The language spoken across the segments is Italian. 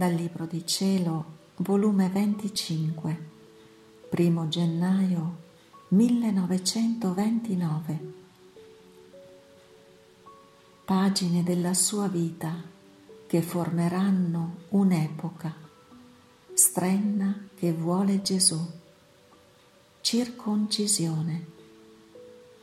Dal Libro di Cielo, volume 25, 1 gennaio 1929. Pagine della sua vita che formeranno un'epoca, strenna che vuole Gesù, circoncisione,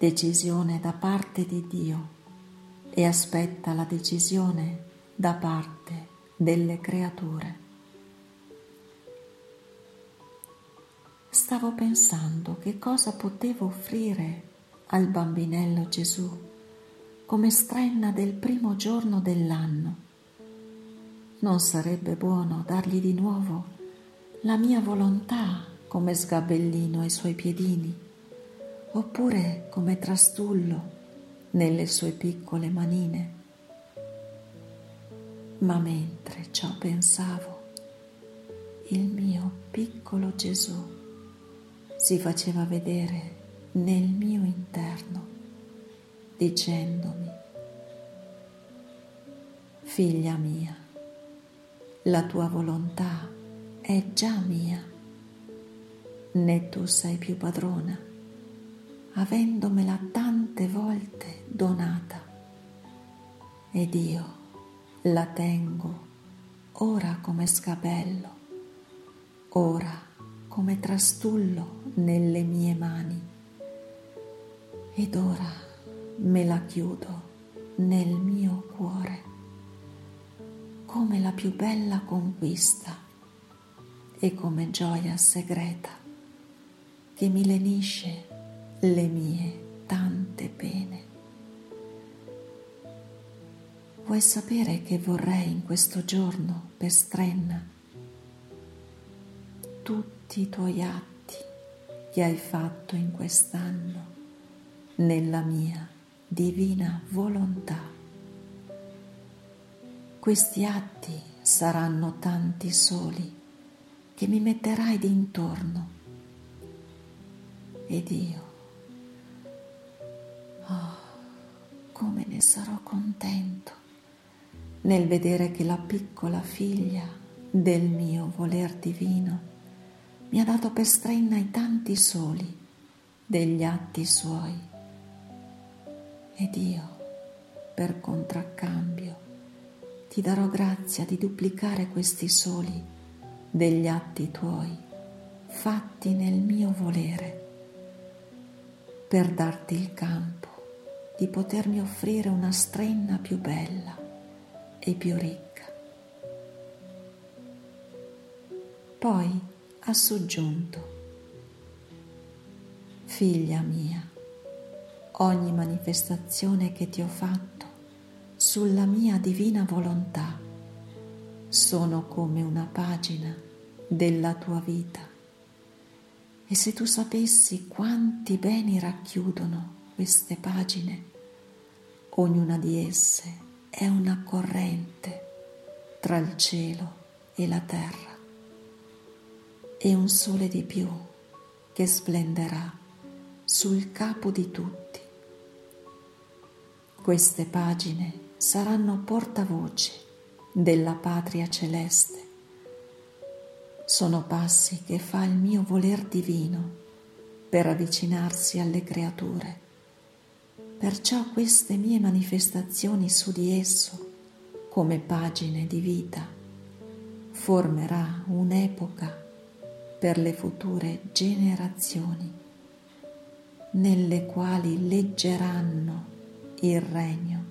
decisione da parte di Dio e aspetta la decisione da parte delle creature. Stavo pensando che cosa potevo offrire al bambinello Gesù come strenna del primo giorno dell'anno. Non sarebbe buono dargli di nuovo la mia volontà come sgabellino ai suoi piedini, oppure come trastullo nelle sue piccole manine ma mentre ciò pensavo, il mio piccolo Gesù si faceva vedere nel mio interno, dicendomi, figlia mia, la tua volontà è già mia, né tu sei più padrona, avendomela tante volte donata, ed io la tengo ora come scapello, ora come trastullo nelle mie mani ed ora me la chiudo nel mio cuore come la più bella conquista e come gioia segreta che mi lenisce le mie tante pene. Vuoi sapere che vorrei in questo giorno per Strenna? Tutti i tuoi atti che hai fatto in quest'anno nella mia divina volontà. Questi atti saranno tanti soli che mi metterai d'intorno ed io, oh, come ne sarò contento nel vedere che la piccola figlia del mio voler divino mi ha dato per strenna i tanti soli degli atti suoi. Ed io per contraccambio ti darò grazia di duplicare questi soli degli atti tuoi fatti nel mio volere per darti il campo di potermi offrire una strenna più bella e più ricca. Poi ha soggiunto, Figlia mia, ogni manifestazione che ti ho fatto sulla mia divina volontà sono come una pagina della tua vita. E se tu sapessi quanti beni racchiudono queste pagine, ognuna di esse è una corrente tra il cielo e la terra e un sole di più che splenderà sul capo di tutti. Queste pagine saranno portavoce della patria celeste. Sono passi che fa il mio voler divino per avvicinarsi alle creature Perciò queste mie manifestazioni su di esso, come pagine di vita, formerà un'epoca per le future generazioni, nelle quali leggeranno il regno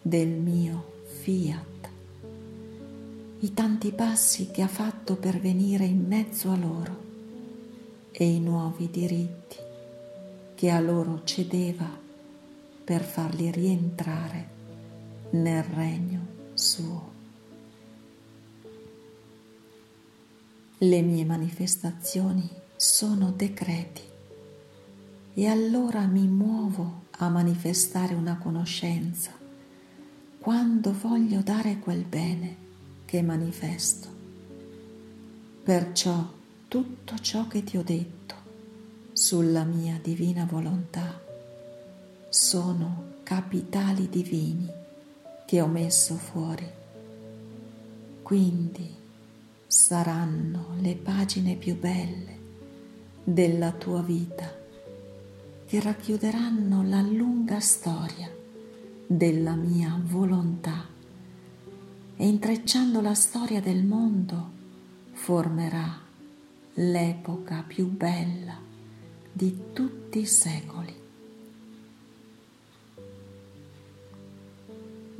del mio fiat, i tanti passi che ha fatto per venire in mezzo a loro e i nuovi diritti che a loro cedeva per farli rientrare nel regno suo. Le mie manifestazioni sono decreti e allora mi muovo a manifestare una conoscenza quando voglio dare quel bene che manifesto. Perciò tutto ciò che ti ho detto sulla mia divina volontà sono capitali divini che ho messo fuori. Quindi saranno le pagine più belle della tua vita che racchiuderanno la lunga storia della mia volontà e intrecciando la storia del mondo formerà l'epoca più bella di tutti i secoli.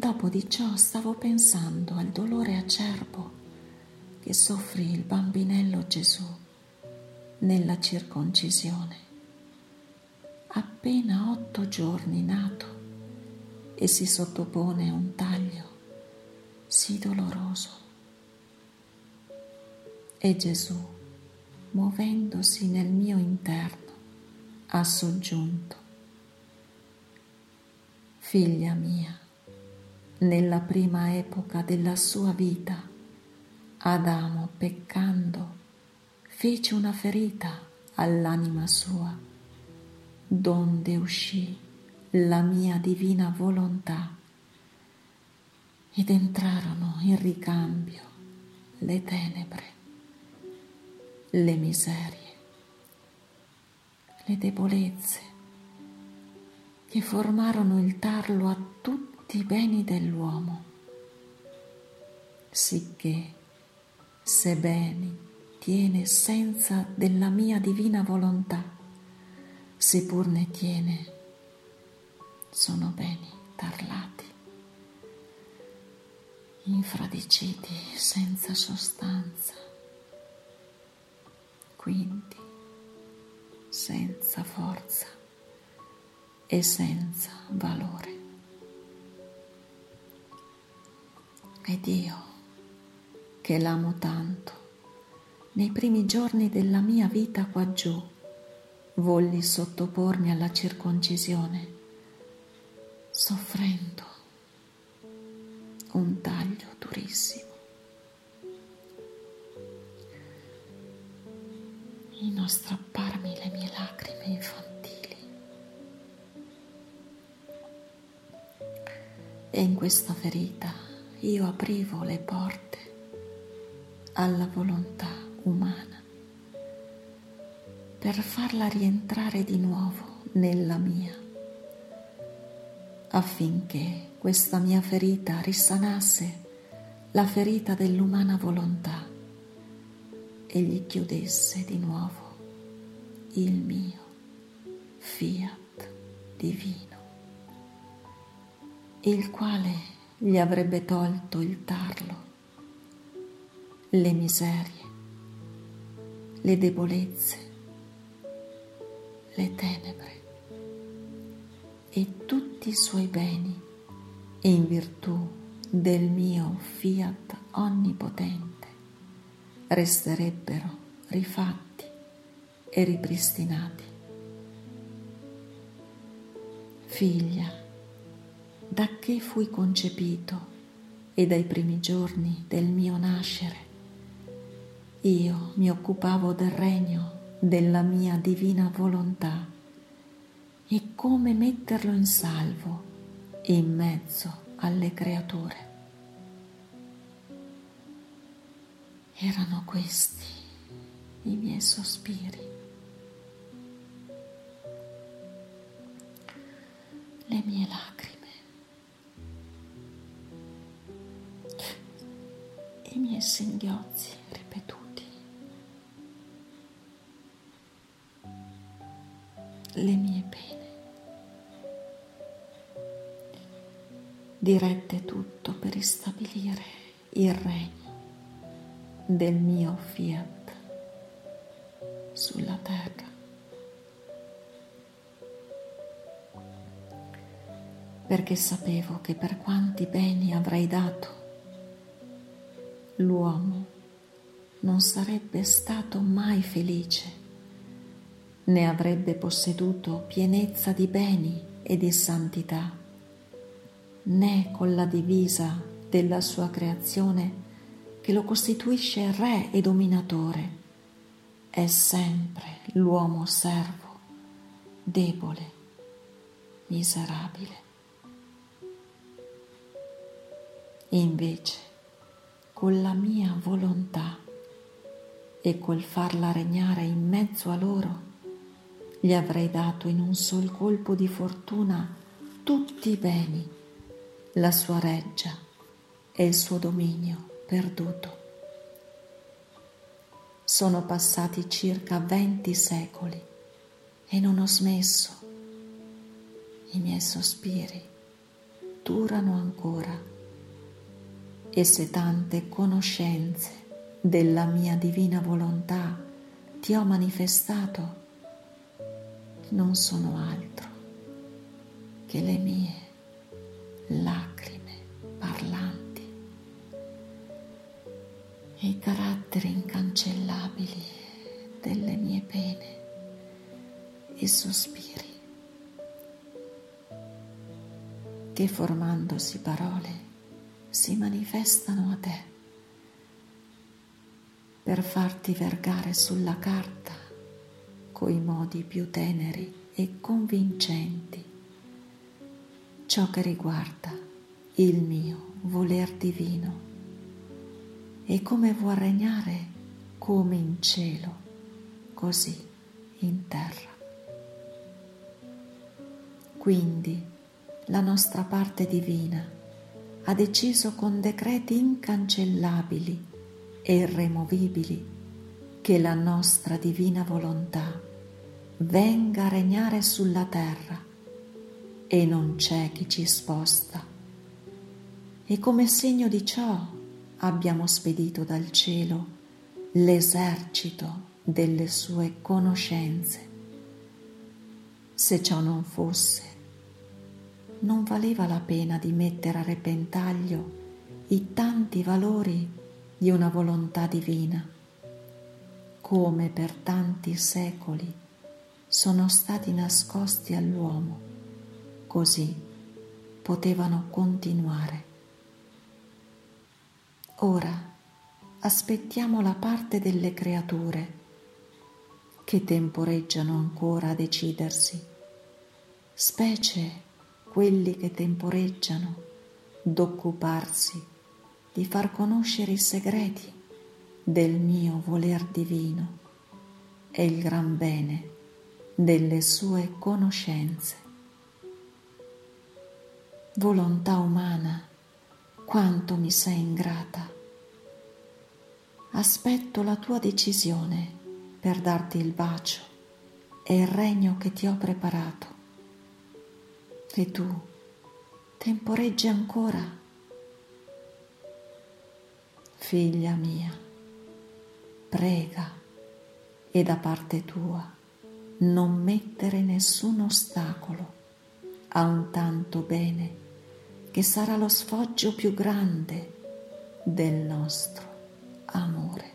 Dopo di ciò stavo pensando al dolore acerbo che soffrì il bambinello Gesù nella circoncisione, appena otto giorni nato e si sottopone a un taglio sì doloroso. E Gesù, muovendosi nel mio interno, ha soggiunto, Figlia mia, nella prima epoca della sua vita, Adamo, peccando, fece una ferita all'anima sua, donde uscì la mia divina volontà ed entrarono in ricambio le tenebre, le miserie, le debolezze che formarono il tarlo a tutti tutti i beni dell'uomo, sicché se beni tiene essenza della mia divina volontà, seppur ne tiene, sono beni tarlati, infradiciti senza sostanza, quindi senza forza e senza valore. Ed io, che l'amo tanto, nei primi giorni della mia vita qua giù, volli sottopormi alla circoncisione, soffrendo un taglio durissimo. In a strapparmi le mie lacrime infantili. E in questa ferita io aprivo le porte alla volontà umana per farla rientrare di nuovo nella mia, affinché questa mia ferita risanasse la ferita dell'umana volontà e gli chiudesse di nuovo il mio fiat divino, il quale gli avrebbe tolto il tarlo, le miserie, le debolezze, le tenebre e tutti i suoi beni in virtù del mio fiat onnipotente resterebbero rifatti e ripristinati. Figlia, da che fui concepito e dai primi giorni del mio nascere. Io mi occupavo del regno della mia divina volontà e come metterlo in salvo in mezzo alle creature. Erano questi i miei sospiri, le mie lacrime. I miei singhiozzi ripetuti, le mie pene, dirette tutto per ristabilire il regno del mio fiat sulla terra. Perché sapevo che per quanti beni avrei dato l'uomo non sarebbe stato mai felice, né avrebbe posseduto pienezza di beni e di santità, né con la divisa della sua creazione che lo costituisce re e dominatore, è sempre l'uomo servo, debole, miserabile. Invece, con la mia volontà e col farla regnare in mezzo a loro, gli avrei dato in un sol colpo di fortuna tutti i beni, la sua reggia e il suo dominio perduto. Sono passati circa venti secoli e non ho smesso. I miei sospiri durano ancora e se tante conoscenze della mia divina volontà ti ho manifestato, non sono altro che le mie lacrime parlanti e i caratteri incancellabili delle mie pene e sospiri che formandosi parole si manifestano a te per farti vergare sulla carta coi modi più teneri e convincenti ciò che riguarda il mio voler divino e come vuol regnare come in cielo, così in terra. Quindi la nostra parte divina ha deciso con decreti incancellabili e irremovibili che la nostra divina volontà venga a regnare sulla terra e non c'è chi ci sposta. E come segno di ciò abbiamo spedito dal cielo l'esercito delle sue conoscenze. Se ciò non fosse, non valeva la pena di mettere a repentaglio i tanti valori di una volontà divina come per tanti secoli sono stati nascosti all'uomo, così potevano continuare. Ora aspettiamo la parte delle creature che temporeggiano ancora a decidersi, specie quelli che temporeggiano d'occuparsi di far conoscere i segreti del mio voler divino e il gran bene delle sue conoscenze. Volontà umana, quanto mi sei ingrata. Aspetto la tua decisione per darti il bacio e il regno che ti ho preparato. E tu temporeggi ancora? Figlia mia prega e da parte tua non mettere nessun ostacolo a un tanto bene che sarà lo sfoggio più grande del nostro amore.